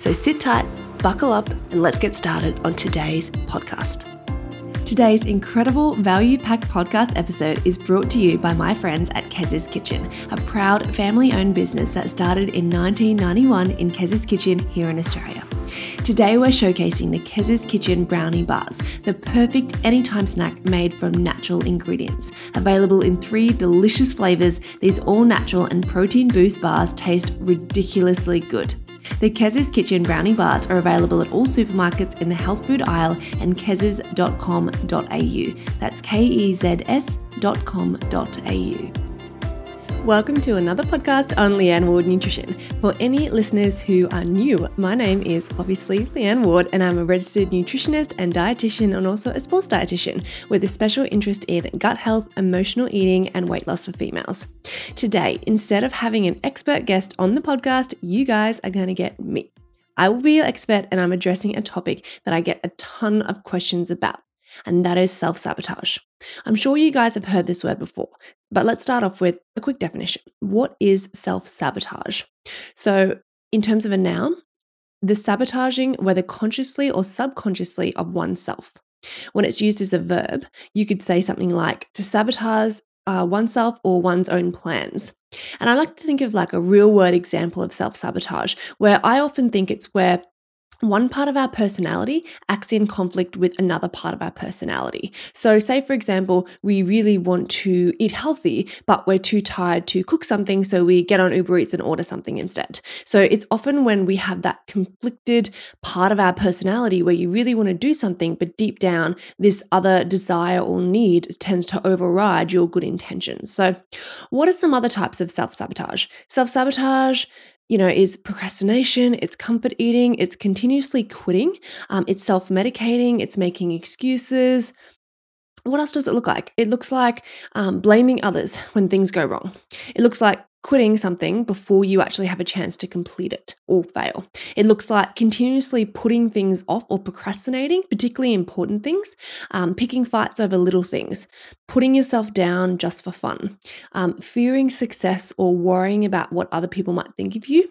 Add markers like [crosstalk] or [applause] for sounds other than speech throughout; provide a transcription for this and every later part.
So sit tight, buckle up, and let's get started on today's podcast. Today's incredible value packed podcast episode is brought to you by my friends at Kez's Kitchen, a proud family owned business that started in 1991 in Kez's Kitchen here in Australia. Today we're showcasing the Kez's Kitchen brownie bars, the perfect anytime snack made from natural ingredients. Available in three delicious flavors, these all natural and protein boost bars taste ridiculously good. The Kez's Kitchen brownie bars are available at all supermarkets in the health food aisle and kez's.com.au. That's K E Z S.com.au. Welcome to another podcast on Leanne Ward Nutrition. For any listeners who are new, my name is obviously Leanne Ward, and I'm a registered nutritionist and dietitian, and also a sports dietitian with a special interest in gut health, emotional eating, and weight loss for females. Today, instead of having an expert guest on the podcast, you guys are going to get me. I will be your expert, and I'm addressing a topic that I get a ton of questions about and that is self sabotage. I'm sure you guys have heard this word before, but let's start off with a quick definition. What is self sabotage? So, in terms of a noun, the sabotaging, whether consciously or subconsciously, of oneself. When it's used as a verb, you could say something like to sabotage uh, oneself or one's own plans. And I like to think of like a real world example of self sabotage, where I often think it's where one part of our personality acts in conflict with another part of our personality. So, say for example, we really want to eat healthy, but we're too tired to cook something, so we get on Uber Eats and order something instead. So, it's often when we have that conflicted part of our personality where you really want to do something, but deep down, this other desire or need tends to override your good intentions. So, what are some other types of self sabotage? Self sabotage you know, is procrastination, it's comfort eating, it's continuously quitting, um, it's self medicating, it's making excuses. What else does it look like? It looks like um, blaming others when things go wrong. It looks like quitting something before you actually have a chance to complete it or fail. It looks like continuously putting things off or procrastinating, particularly important things, um, picking fights over little things, putting yourself down just for fun, um, fearing success or worrying about what other people might think of you.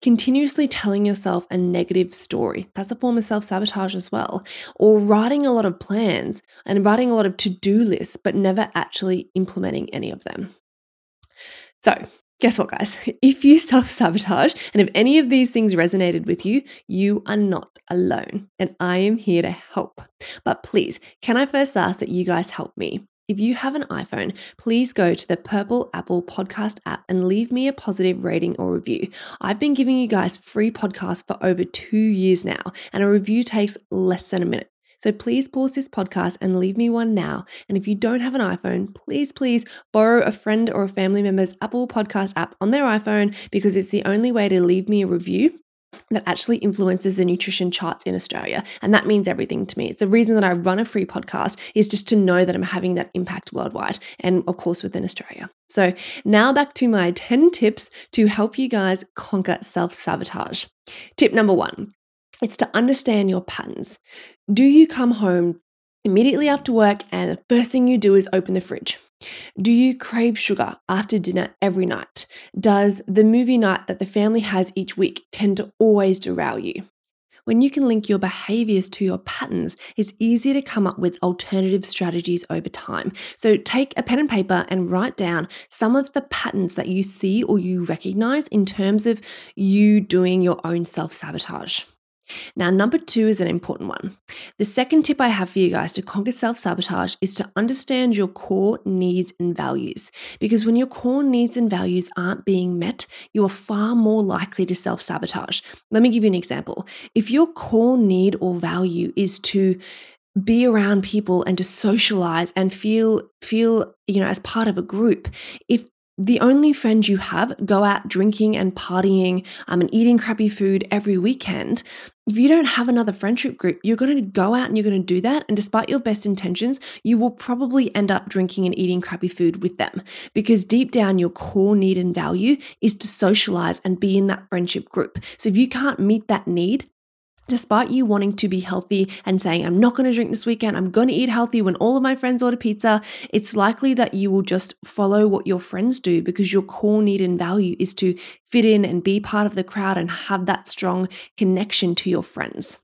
Continuously telling yourself a negative story. That's a form of self sabotage as well. Or writing a lot of plans and writing a lot of to do lists, but never actually implementing any of them. So, Guess what, guys? [laughs] If you self sabotage and if any of these things resonated with you, you are not alone and I am here to help. But please, can I first ask that you guys help me? If you have an iPhone, please go to the Purple Apple podcast app and leave me a positive rating or review. I've been giving you guys free podcasts for over two years now, and a review takes less than a minute. So please pause this podcast and leave me one now. And if you don't have an iPhone, please, please borrow a friend or a family member's Apple Podcast app on their iPhone because it's the only way to leave me a review that actually influences the nutrition charts in Australia. And that means everything to me. It's the reason that I run a free podcast is just to know that I'm having that impact worldwide and of course within Australia. So now back to my 10 tips to help you guys conquer self-sabotage. Tip number 1. It's to understand your patterns. Do you come home immediately after work and the first thing you do is open the fridge? Do you crave sugar after dinner every night? Does the movie night that the family has each week tend to always derail you? When you can link your behaviors to your patterns, it's easier to come up with alternative strategies over time. So take a pen and paper and write down some of the patterns that you see or you recognize in terms of you doing your own self sabotage. Now, number two is an important one. The second tip I have for you guys to conquer self sabotage is to understand your core needs and values. Because when your core needs and values aren't being met, you are far more likely to self sabotage. Let me give you an example. If your core need or value is to be around people and to socialize and feel feel you know as part of a group if the only friends you have go out drinking and partying um, and eating crappy food every weekend, if you don't have another friendship group, you're going to go out and you're going to do that. And despite your best intentions, you will probably end up drinking and eating crappy food with them because deep down, your core need and value is to socialize and be in that friendship group. So if you can't meet that need, despite you wanting to be healthy and saying, I'm not going to drink this weekend, I'm going to eat healthy when all of my friends order pizza, it's likely that you will just follow what your friends do because your core need and value is to fit in and be part of the crowd and have that strong connection to your friends.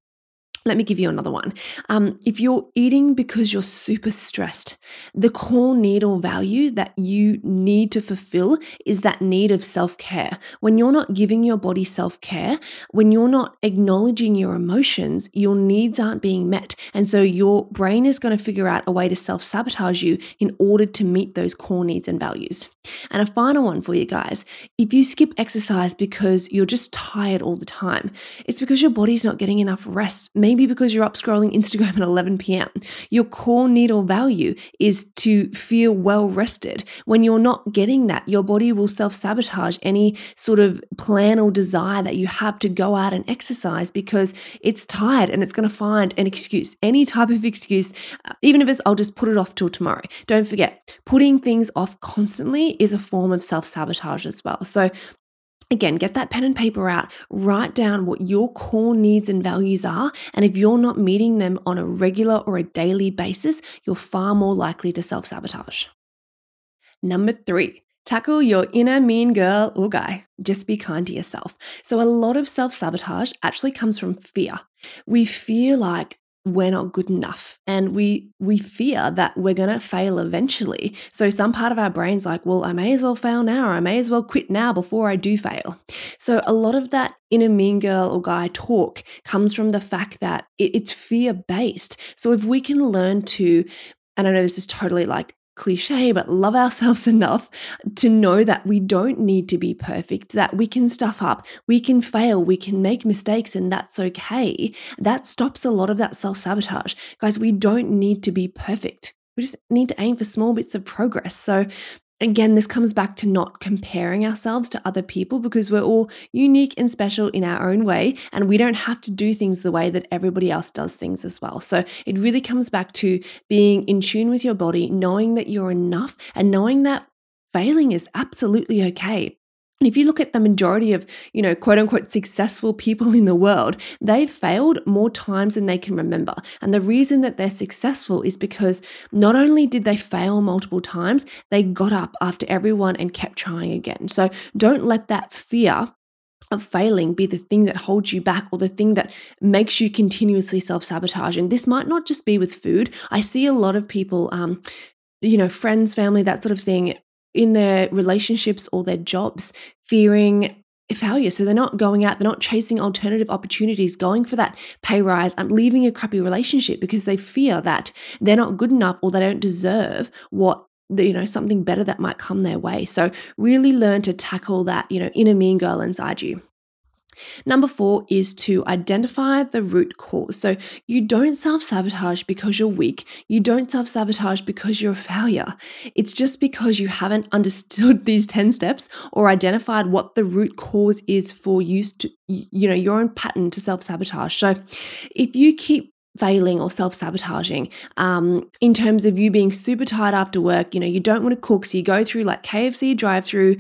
Let me give you another one. Um, if you're eating because you're super stressed, the core need or value that you need to fulfill is that need of self care. When you're not giving your body self care, when you're not acknowledging your emotions, your needs aren't being met. And so your brain is going to figure out a way to self sabotage you in order to meet those core needs and values. And a final one for you guys if you skip exercise because you're just tired all the time, it's because your body's not getting enough rest. Maybe maybe because you're up scrolling Instagram at 11 p.m. Your core need or value is to feel well rested. When you're not getting that, your body will self sabotage any sort of plan or desire that you have to go out and exercise because it's tired and it's going to find an excuse, any type of excuse, uh, even if it's, I'll just put it off till tomorrow. Don't forget, putting things off constantly is a form of self sabotage as well. So Again, get that pen and paper out, write down what your core needs and values are. And if you're not meeting them on a regular or a daily basis, you're far more likely to self sabotage. Number three, tackle your inner mean girl or guy. Just be kind to yourself. So, a lot of self sabotage actually comes from fear. We feel like we're not good enough and we we fear that we're going to fail eventually. So some part of our brains like well i may as well fail now or i may as well quit now before i do fail. So a lot of that inner mean girl or guy talk comes from the fact that it, it's fear based so if we can learn to and i know this is totally like cliche, but love ourselves [laughs] enough to know that we don't need to be perfect, that we can stuff up, we can fail, we can make mistakes, and that's okay. That stops a lot of that self sabotage. Guys, we don't need to be perfect. We just need to aim for small bits of progress. So, Again, this comes back to not comparing ourselves to other people because we're all unique and special in our own way, and we don't have to do things the way that everybody else does things as well. So it really comes back to being in tune with your body, knowing that you're enough, and knowing that failing is absolutely okay. If you look at the majority of, you know, quote unquote successful people in the world, they've failed more times than they can remember. And the reason that they're successful is because not only did they fail multiple times, they got up after everyone and kept trying again. So don't let that fear of failing be the thing that holds you back or the thing that makes you continuously self sabotage. And this might not just be with food. I see a lot of people, um, you know, friends, family, that sort of thing, in their relationships or their jobs, fearing failure. So they're not going out, they're not chasing alternative opportunities, going for that pay rise, I'm leaving a crappy relationship because they fear that they're not good enough or they don't deserve what you know something better that might come their way. So really learn to tackle that, you know, inner mean girl inside you. Number four is to identify the root cause. So you don't self sabotage because you're weak. You don't self sabotage because you're a failure. It's just because you haven't understood [laughs] these 10 steps or identified what the root cause is for you to, you know, your own pattern to self sabotage. So if you keep failing or self sabotaging um, in terms of you being super tired after work. You know, you don't want to cook, so you go through like KFC drive through.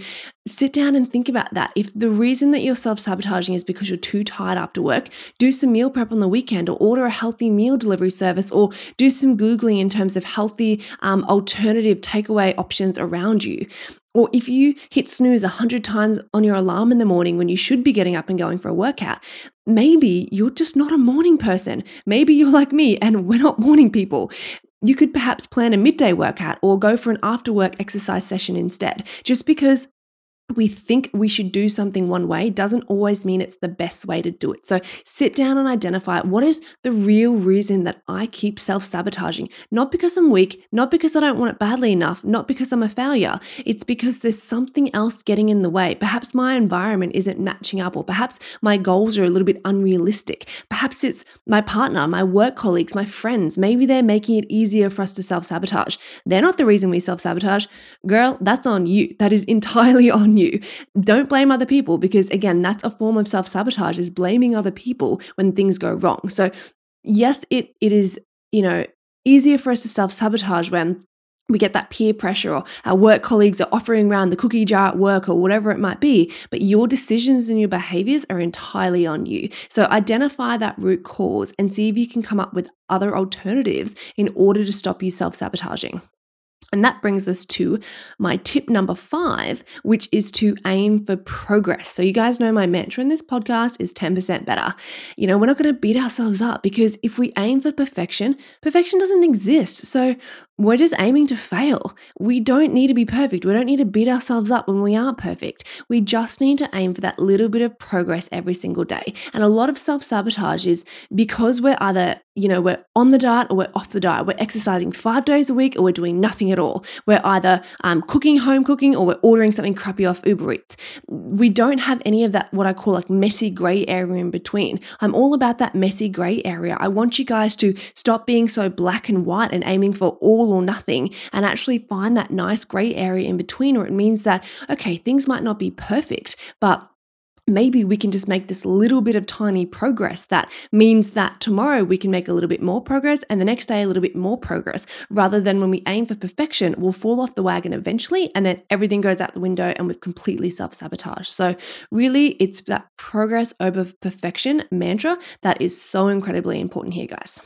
Sit down and think about that. If the reason that you're self sabotaging is because you're too tired after work, do some meal prep on the weekend or order a healthy meal delivery service or do some Googling in terms of healthy um, alternative takeaway options around you. Or if you hit snooze 100 times on your alarm in the morning when you should be getting up and going for a workout, maybe you're just not a morning person. Maybe you're like me and we're not morning people. You could perhaps plan a midday workout or go for an after work exercise session instead, just because we think we should do something one way doesn't always mean it's the best way to do it. So sit down and identify what is the real reason that I keep self sabotaging. Not because I'm weak, not because I don't want it badly enough, not because I'm a failure. It's because there's something else getting in the way. Perhaps my environment isn't matching up, or perhaps my goals are a little bit unrealistic. Perhaps it's my partner, my work colleagues, my friends. Maybe they're making it easier for us to self sabotage. They're not the reason we self sabotage. Girl, that's on you. That is [laughs] entirely on you. Don't blame other people because again, that's a form of self-sabotage is blaming other people when things go wrong. So yes, it it is, you know, easier for us to self-sabotage when we get that peer pressure or our work colleagues are offering around the cookie jar at work or whatever it might be but your decisions and your behaviors are entirely on you so identify that root cause and see if you can come up with other alternatives in order to stop you self-sabotaging and that brings us to my tip number five, which is to aim for progress. So, you guys know my mantra in this podcast is 10% better. You know, we're not going to beat ourselves up because if we aim for perfection, perfection doesn't exist. So, we're just aiming to fail. We don't need to be perfect. We don't need to beat ourselves up when we aren't perfect. We just need to aim for that little bit of progress every single day. And a lot of self sabotage is because we're either, you know, we're on the diet or we're off the diet. We're exercising five days a week or we're doing nothing at all. We're either um, cooking home cooking or we're ordering something crappy off Uber Eats. We don't have any of that, what I call like messy gray area in between. I'm all about that messy gray area. I want you guys to stop being so black and white and aiming for all all or nothing and actually find that nice gray area in between where it means that, okay, things might not be perfect, but maybe we can just make this little bit of tiny progress that means that tomorrow we can make a little bit more progress and the next day a little bit more progress rather than when we aim for perfection we'll fall off the wagon eventually and then everything goes out the window and we've completely self-sabotaged. So really it's that progress over perfection mantra that is so incredibly important here guys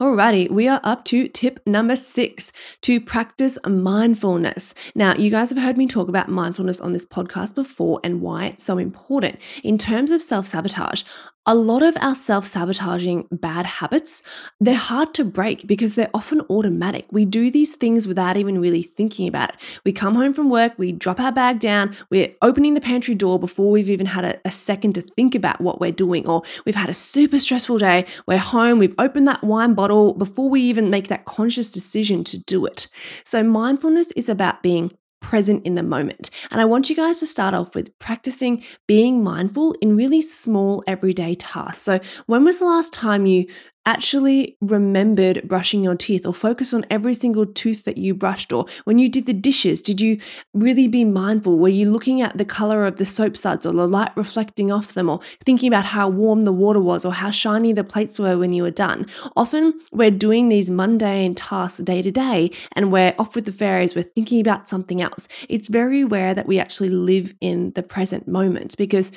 Alrighty, we are up to tip number six to practice mindfulness. Now, you guys have heard me talk about mindfulness on this podcast before and why it's so important. In terms of self sabotage, a lot of our self sabotaging bad habits, they're hard to break because they're often automatic. We do these things without even really thinking about it. We come home from work, we drop our bag down, we're opening the pantry door before we've even had a, a second to think about what we're doing, or we've had a super stressful day, we're home, we've opened that wine bottle before we even make that conscious decision to do it. So, mindfulness is about being present in the moment. And I want you guys to start off with practicing being mindful in really small everyday tasks. So, when was the last time you actually remembered brushing your teeth or focus on every single tooth that you brushed or when you did the dishes did you really be mindful? Were you looking at the color of the soap suds or the light reflecting off them or thinking about how warm the water was or how shiny the plates were when you were done? Often we're doing these mundane tasks day to day and we're off with the fairies we're thinking about something else. It's very rare that we actually live in the present moment because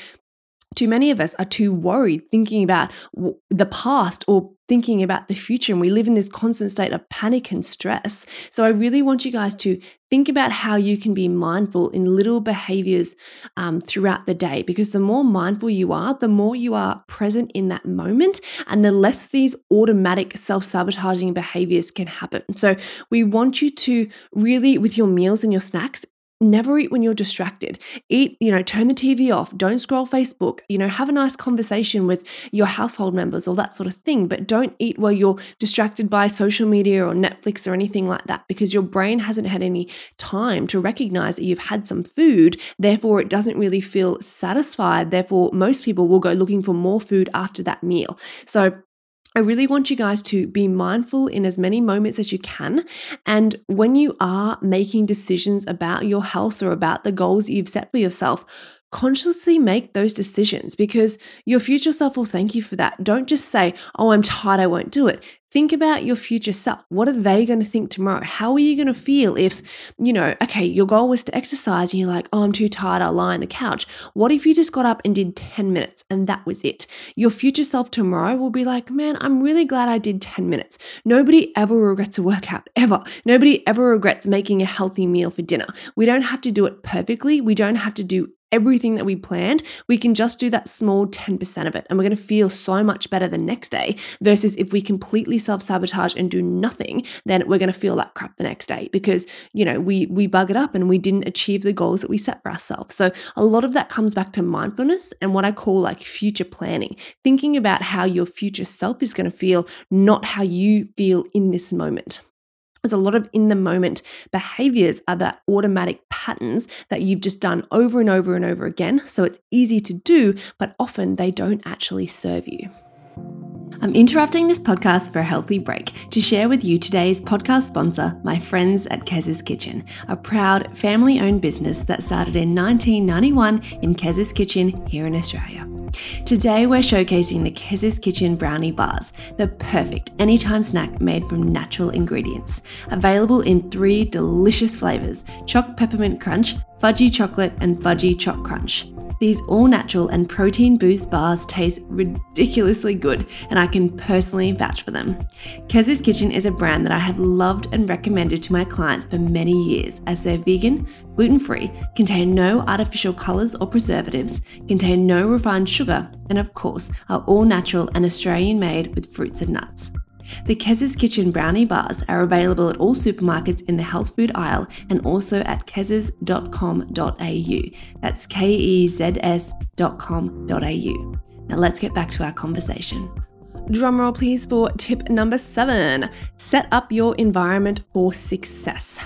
too many of us are too worried thinking about the past or thinking about the future and we live in this constant state of panic and stress. So i really want you guys to think about how you can be mindful in little behaviors um, throughout the day because the more mindful you are the more you are present in that moment and the less these automatic self-sabotaging behaviors can happen. So we want you to really with your meals and your snacks never eat when you're distracted. Eat, you know, turn the TV off, don't scroll Facebook, you know, have a nice conversation with your household members, or that sort of thing. But don't eat while you're distracted by social media or Netflix or anything like that because your brain hasn't had any time to recognize that you've had some food. Therefore, it doesn't really feel satisfied. Therefore, most people will go looking for more food after that meal. So, I really want you guys to be mindful in as many moments as you can. And when you are making decisions about your health or about the goals you've set for yourself, consciously make those decisions because your future self will thank you for that. Don't just say, Oh, I'm tired, I won't do it. Think about your future self. What are they going to think tomorrow? How are you going to feel if, you know, okay, your goal was to exercise and you're like, oh, I'm too tired, I'll lie on the couch. What if you just got up and did 10 minutes and that was it? Your future self tomorrow will be like, man, I'm really glad I did 10 minutes. Nobody ever regrets a workout, [laughs] ever. Nobody ever regrets making a healthy meal for dinner. We don't have to do it perfectly. We don't have to do everything that we planned, we can just do that small 10% of it and we're going to feel so much better the next day versus if we completely self-sabotage and do nothing, then we're going to feel like crap the next day because, you know, we we bug it up and we didn't achieve the goals that we set for ourselves. So a lot of that comes back to mindfulness and what I call like future planning, thinking about how your future self is going to feel, not how you feel in this moment. There's a lot of in the moment behaviors are the automatic patterns that you've just done over and over and over again. So it's easy to do, but often they don't actually serve you. I'm interrupting this podcast for a healthy break to share with you today's podcast sponsor, my friends at Kez's Kitchen, a proud family owned business that started in 1991 in Kez's Kitchen here in Australia. Today, we're showcasing the Kez's Kitchen brownie bars, the perfect anytime snack made from natural ingredients. Available in three delicious flavors choc peppermint crunch, fudgy chocolate, and fudgy choc crunch. These all natural and protein boost bars taste ridiculously good, and I can personally vouch for them. Kez's Kitchen is a brand that I have loved and recommended to my clients for many years as they're vegan, gluten free, contain no artificial colours or preservatives, contain no refined sugar, and of course, are all natural and Australian made with fruits and nuts. The Kez's Kitchen brownie bars are available at all supermarkets in the health food aisle and also at kez's.com.au. That's K E Z S.com.au. Now let's get back to our conversation. Drumroll, please, for tip number seven set up your environment for success.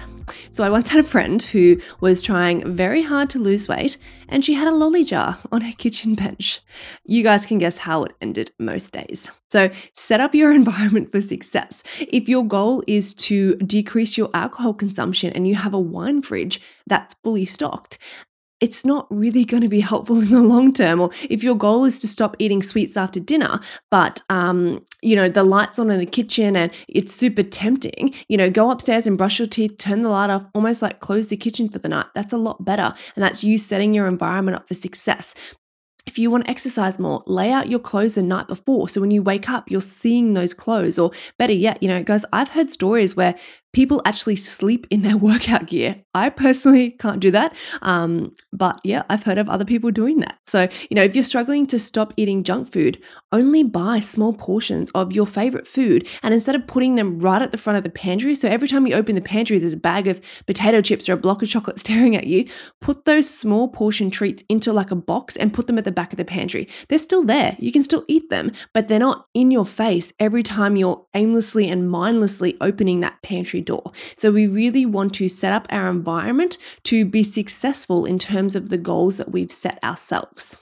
So, I once had a friend who was trying very hard to lose weight and she had a lolly jar on her kitchen bench. You guys can guess how it ended most days. So, set up your [laughs] environment for success. If your goal is to decrease your alcohol consumption and you have a wine fridge that's fully stocked, it's not really going to be helpful [laughs] in the long term. Or if your goal is to stop eating sweets after dinner, but um, you know the lights on in the kitchen and it's super tempting, you know, go upstairs and brush your teeth, turn the light off, almost like close the kitchen for the night. That's a lot better, and that's you setting your environment up for success. If you want to exercise more, lay out your clothes the night before. So when you wake up, you're seeing those clothes. Or better yet, you know, guys, I've heard stories where people actually sleep in their [laughs] workout gear. I personally can't do that. Um, but yeah, I've heard of other people doing that. So, you know, if you're struggling to stop eating junk food, only buy small portions of your favorite food. And instead of putting them right at the front of the pantry, so every time you open the pantry, there's a bag of potato chips or a block of chocolate [laughs] staring at you, put those small portion treats into like a box and put them at the back of the pantry. They're still there. You can still eat them, but they're not in your face every time you're aimlessly and mindlessly opening that pantry door. So we really want to set up our environment to be successful in terms of the goals that we've set ourselves.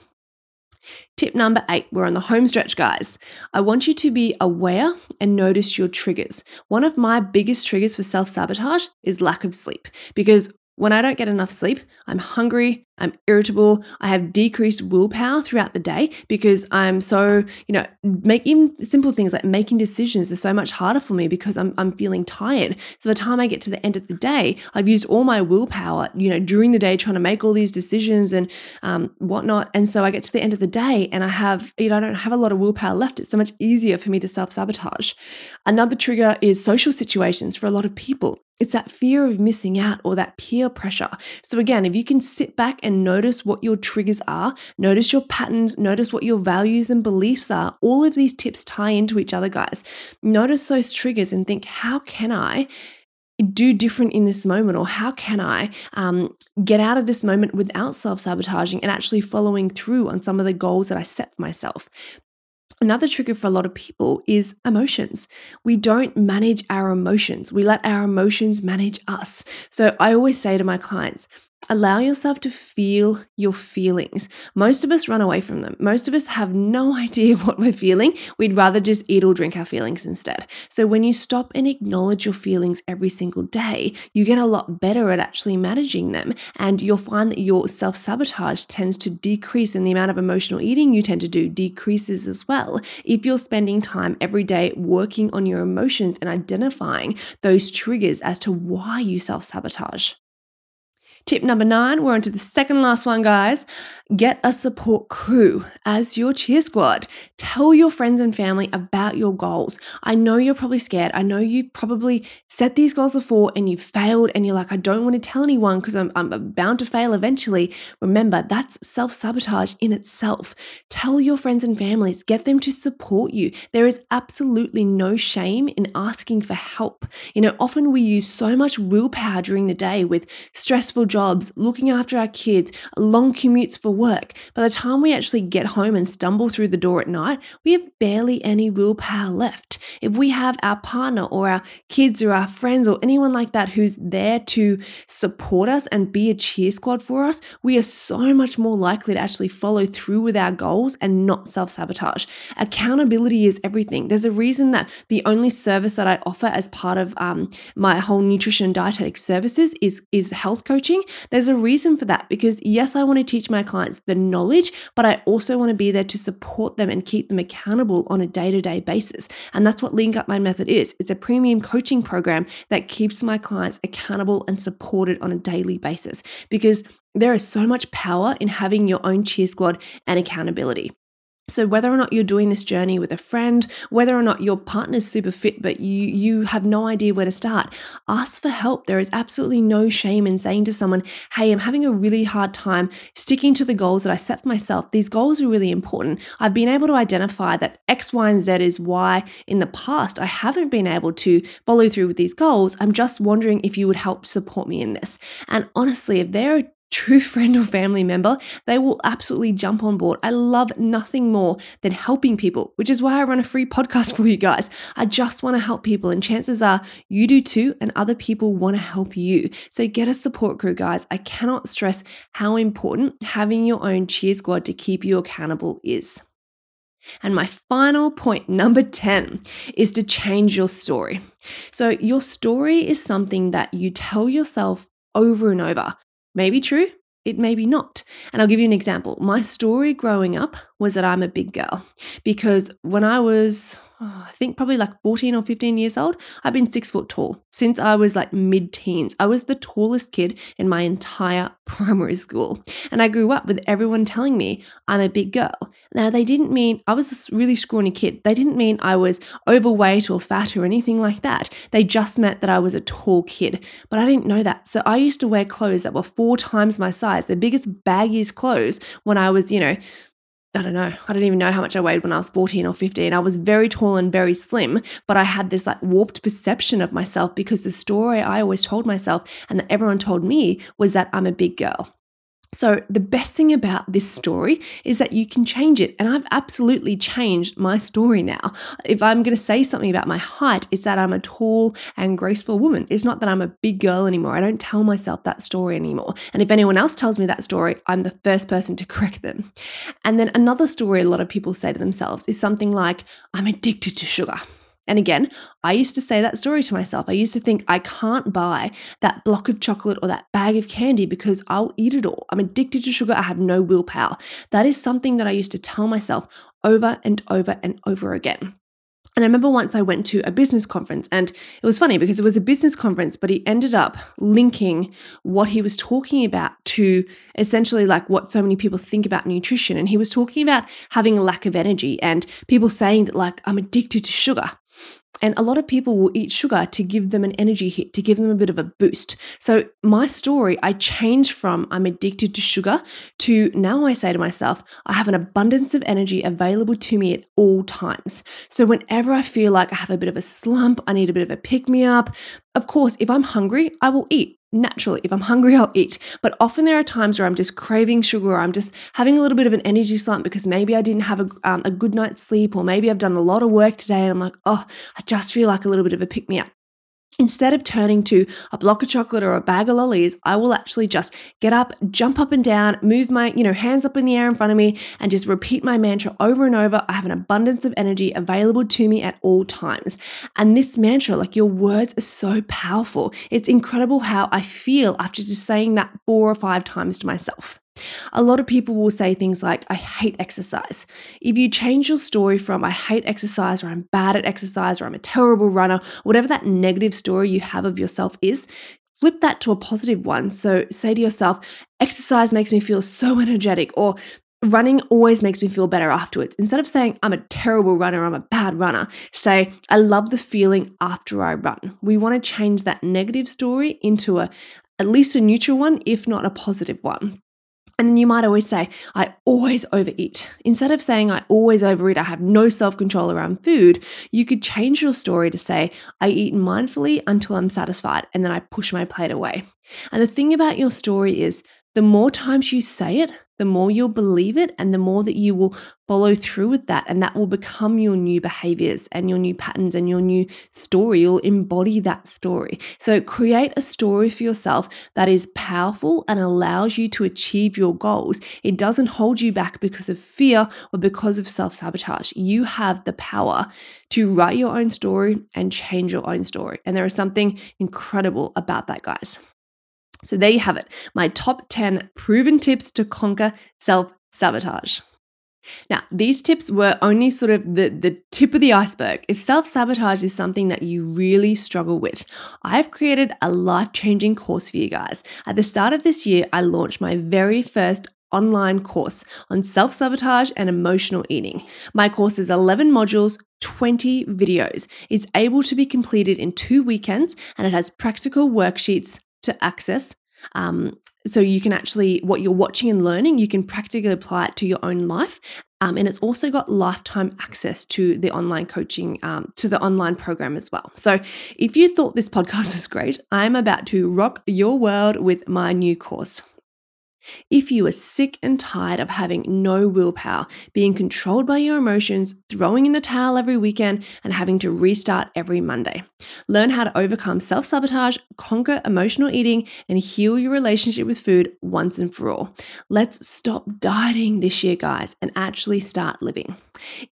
Tip number eight, we're on the home stretch, guys. I want you to be aware and notice your triggers. One of my biggest triggers for self sabotage is lack of sleep because when I don't get enough sleep, I'm hungry, I'm irritable, I have decreased willpower throughout the day because I'm so, you know, making simple things like making decisions are so much harder for me because I'm, I'm feeling tired. So by the time I get to the end of the day, I've used all my willpower, you know, during the day trying to make all these decisions and um, whatnot. And so I get to the end of the day and I have, you know, I don't have a lot of willpower left. It's so much easier for me to self sabotage. Another trigger is social situations for a lot of people. It's that fear of missing out or that peer pressure. So, again, if you can sit back and notice what your triggers are, notice your patterns, notice what your values and beliefs are, all of these tips tie into each other, guys. Notice those triggers and think, how can I? do different in this moment or how can i um, get out of this moment without self-sabotaging and actually following through on some of the goals that i set for myself Another trigger for a lot of people is emotions. We don't manage our emotions. We let our emotions manage us. So I always say to my clients, Allow yourself to feel your feelings. Most of us run away from them. Most of us have no [laughs] idea what we're feeling. We'd rather just eat or drink our feelings instead. So, when you stop and acknowledge your feelings every single day, you get a lot better at actually managing them. And you'll find that your self sabotage tends to decrease, and the amount of emotional eating you tend to do decreases as well. If you're spending time every day working on your emotions and identifying those triggers as to why you self sabotage. Tip number nine, we're on to the second last one, guys. Get a support crew as your cheer squad. Tell your friends and family about your goals. I know you're probably scared. I know you've probably set these goals before and you've failed and you're like, I don't want to tell anyone because I'm, I'm bound to fail eventually. Remember, that's self sabotage in itself. Tell your friends and families, get them to support you. There is absolutely no shame in asking for help. You know, often we use so much willpower during the day with stressful jobs, looking after our kids, long commutes for work. By the time we actually get home and stumble through the door at night, we have barely any willpower left. If we have our partner or our kids or our friends or anyone like that who's there to support us and be a cheer squad for us, we are so much more likely to actually follow through with our goals and not self sabotage. Accountability is everything. There's a reason that the only service that I offer as part of um, my whole nutrition dietetic services is, is health coaching there's a reason for that because, yes, I want to teach my clients the knowledge, but I also want to be there to support them and keep them accountable on a day to day basis. And that's what Link Up My Method is it's a premium coaching program that keeps my clients accountable and supported on a daily basis because there is so much power in having your own cheer squad and accountability. So whether or not you're doing this journey with a friend, whether or not your partner's super fit but you you have no idea where to start, ask for help. There is absolutely no shame in saying to someone, "Hey, I'm having a really hard time sticking to the goals that I set for myself. These goals are really important. I've been able to identify that X, Y, and Z is why in the past I haven't been able to follow through with these goals. I'm just wondering if you would help support me in this." And honestly, if there are true [laughs] friend or family member, they will absolutely jump on board. I love nothing more than helping people, which is why I run a free podcast [laughs] for you guys. I just want to help people, and chances are you do too, and other people want to help you. So get a support crew, guys. I cannot stress how important having your own cheer squad to keep you accountable is. And my final point, number 10, is to change your story. So, your story is something that you tell yourself over and over. Maybe true, it may be not. And I'll give you an example. My story growing up was that I'm a big girl because when I was, oh, I think probably like 14 or 15 years old, I've been six foot tall since I was like mid teens. I was the tallest kid in my entire [laughs] primary school. And I grew up with everyone telling me I'm a big girl. Now, they didn't mean I was a really scrawny kid. They didn't mean I was overweight or fat or anything like that. They just meant that I was a tall kid. But I didn't know that. So I used to wear clothes that were four times my size, the biggest, baggiest clothes when I was, you know, I don't know. I don't even know how much I weighed when I was 14 or 15. I was very tall and very slim, but I had this like warped perception of myself because the story I always told myself and that everyone told me was that I'm a big girl. So, the best thing about this story is that you can change it. And I've absolutely changed my story now. If I'm going to say something about my height, it's that I'm a tall and graceful woman. It's not that I'm a big girl anymore. I don't tell myself that story anymore. And if anyone else tells me that story, I'm the first person to [laughs] correct them. And then another story a lot of people say to themselves is something like, I'm addicted to sugar. And again, I used to say that story to myself. I used to think I can't buy that block of chocolate or that bag of candy because I'll eat it all. I'm addicted to sugar. I have no willpower. That is something that I used to tell myself over and over and over again. And I remember once I went to a business conference, and it was funny because it was a business conference, but he ended up linking what he was talking about to essentially like what so many people think about nutrition. And he was talking about having a lack of energy and people saying that, like, I'm addicted to sugar. And a lot of people will eat sugar to give them an energy hit, to give them a bit of a boost. So, my story, I changed from I'm addicted to sugar to now I say to myself, I have an abundance of energy available to me at all times. So, whenever I feel like I have a bit of a slump, I need a bit of a pick me up, of course, if I'm hungry, I will eat naturally. If I'm hungry, I'll eat. But often there are times where I'm just craving sugar or I'm just having a little bit of an energy slump because maybe I didn't have a, um, a good night's sleep or maybe I've done a lot of work today and I'm like, oh, I just feel like a little bit of a pick me up. Instead of turning to a block of chocolate or a bag of lollies, I will actually just get up, jump up and down, move my, you know, hands up in the air in front of me and just repeat my mantra over and over. I have an abundance of energy available to me at all times. And this mantra, like your words are so powerful. It's incredible how I feel after just saying that four or five times to myself. A lot of people will say things like, I hate exercise. If you change your story from, I hate exercise, or I'm bad at exercise, or I'm a terrible runner, whatever that negative story you have of yourself is, flip that to a positive one. So say to yourself, exercise makes me feel so energetic, or running always makes me feel better afterwards. Instead of saying, I'm a terrible runner, I'm a bad runner, say, I love the feeling after I run. We want to change that negative story into a at least a neutral one, if not a positive one. And then you might always say, I always overeat. Instead of saying, I always overeat, I have no self control around food, you could change your story to say, I eat mindfully until I'm satisfied and then I push my plate away. And the thing about your story is, the more times you say it, the more you'll believe it and the more that you will follow through with that. And that will become your new behaviors and your new patterns and your new story. You'll embody that story. So create a story for yourself that is powerful and allows you to achieve your goals. It doesn't hold you back because of fear or because of self sabotage. You have the power to write your own story and change your own story. And there is something incredible about that, guys. So there you have it, my top 10 proven tips to conquer self sabotage. Now, these tips were only sort of the, the tip of the iceberg. If self sabotage is something that you really struggle with, I've created a life changing course for you guys. At the start of this year, I launched my very first online course on self sabotage and emotional eating. My course is 11 modules, 20 videos. It's able to be completed in two weekends and it has practical worksheets, to access. Um, so you can actually, what you're watching and learning, you can practically apply it to your own life. Um, and it's also got lifetime access to the online coaching, um, to the online program as well. So if you thought this [laughs] podcast was great, I'm about to rock your world with my new course. If you are sick and tired of having no willpower, being controlled by your emotions, throwing in the towel every weekend, and having to restart every Monday, learn how to overcome self sabotage, conquer emotional eating, and heal your relationship with food once and for all. Let's stop dieting this year, guys, and actually start living.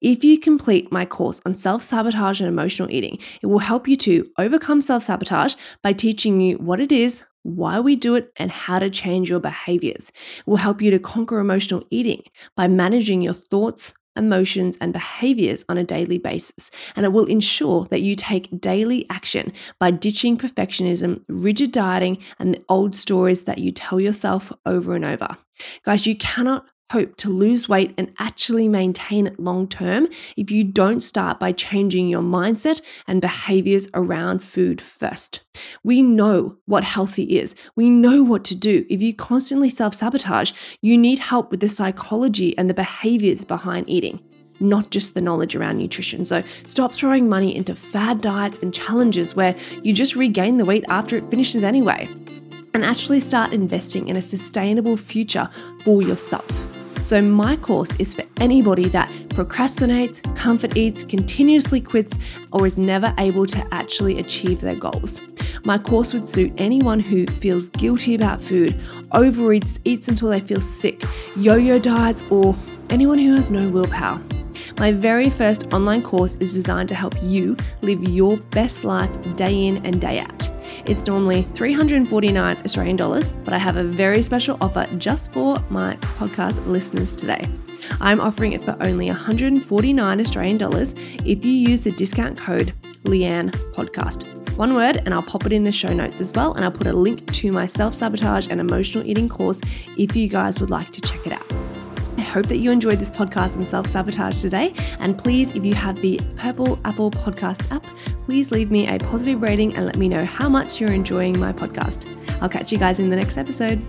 If you complete my course on self sabotage and emotional eating, it will help you to overcome self sabotage by teaching you what it is, why we do it, and how to change your behaviors. It will help you to conquer emotional eating by managing your thoughts, emotions, and behaviors on a daily basis. And it will ensure that you take daily action by ditching perfectionism, rigid dieting, and the old stories that you tell yourself over and over. Guys, you cannot hope to lose weight and actually maintain it long term if you don't start by changing your mindset and behaviors around food first. We know what healthy is, we know what to do. If you constantly self sabotage, you need help with the psychology and the behaviors behind eating. Not just the knowledge around nutrition. So stop throwing money into fad diets and challenges where you just regain the weight after it finishes anyway and actually start investing in a sustainable future for yourself. So, my course is for anybody that procrastinates, comfort eats, continuously quits, or is never able to actually achieve their goals. My course would suit anyone who feels guilty about food, overeats, eats until they feel sick, yo yo diets, or anyone who has no willpower. My very first online course is designed to help you live your best life day in and day out. It's normally 349 Australian dollars, but I have a very special offer just for my podcast listeners today. I'm offering it for only 149 Australian dollars if you use the discount code Leanne Podcast. One word, and I'll pop it in the show notes as well. And I'll put a link to my self sabotage and emotional eating course if you guys would like to check it out hope that you enjoyed this podcast on self sabotage today. And please, if you have the Purple Apple Podcast app, please leave me a positive rating and let me know how much you're enjoying my podcast. I'll catch you guys in the next episode.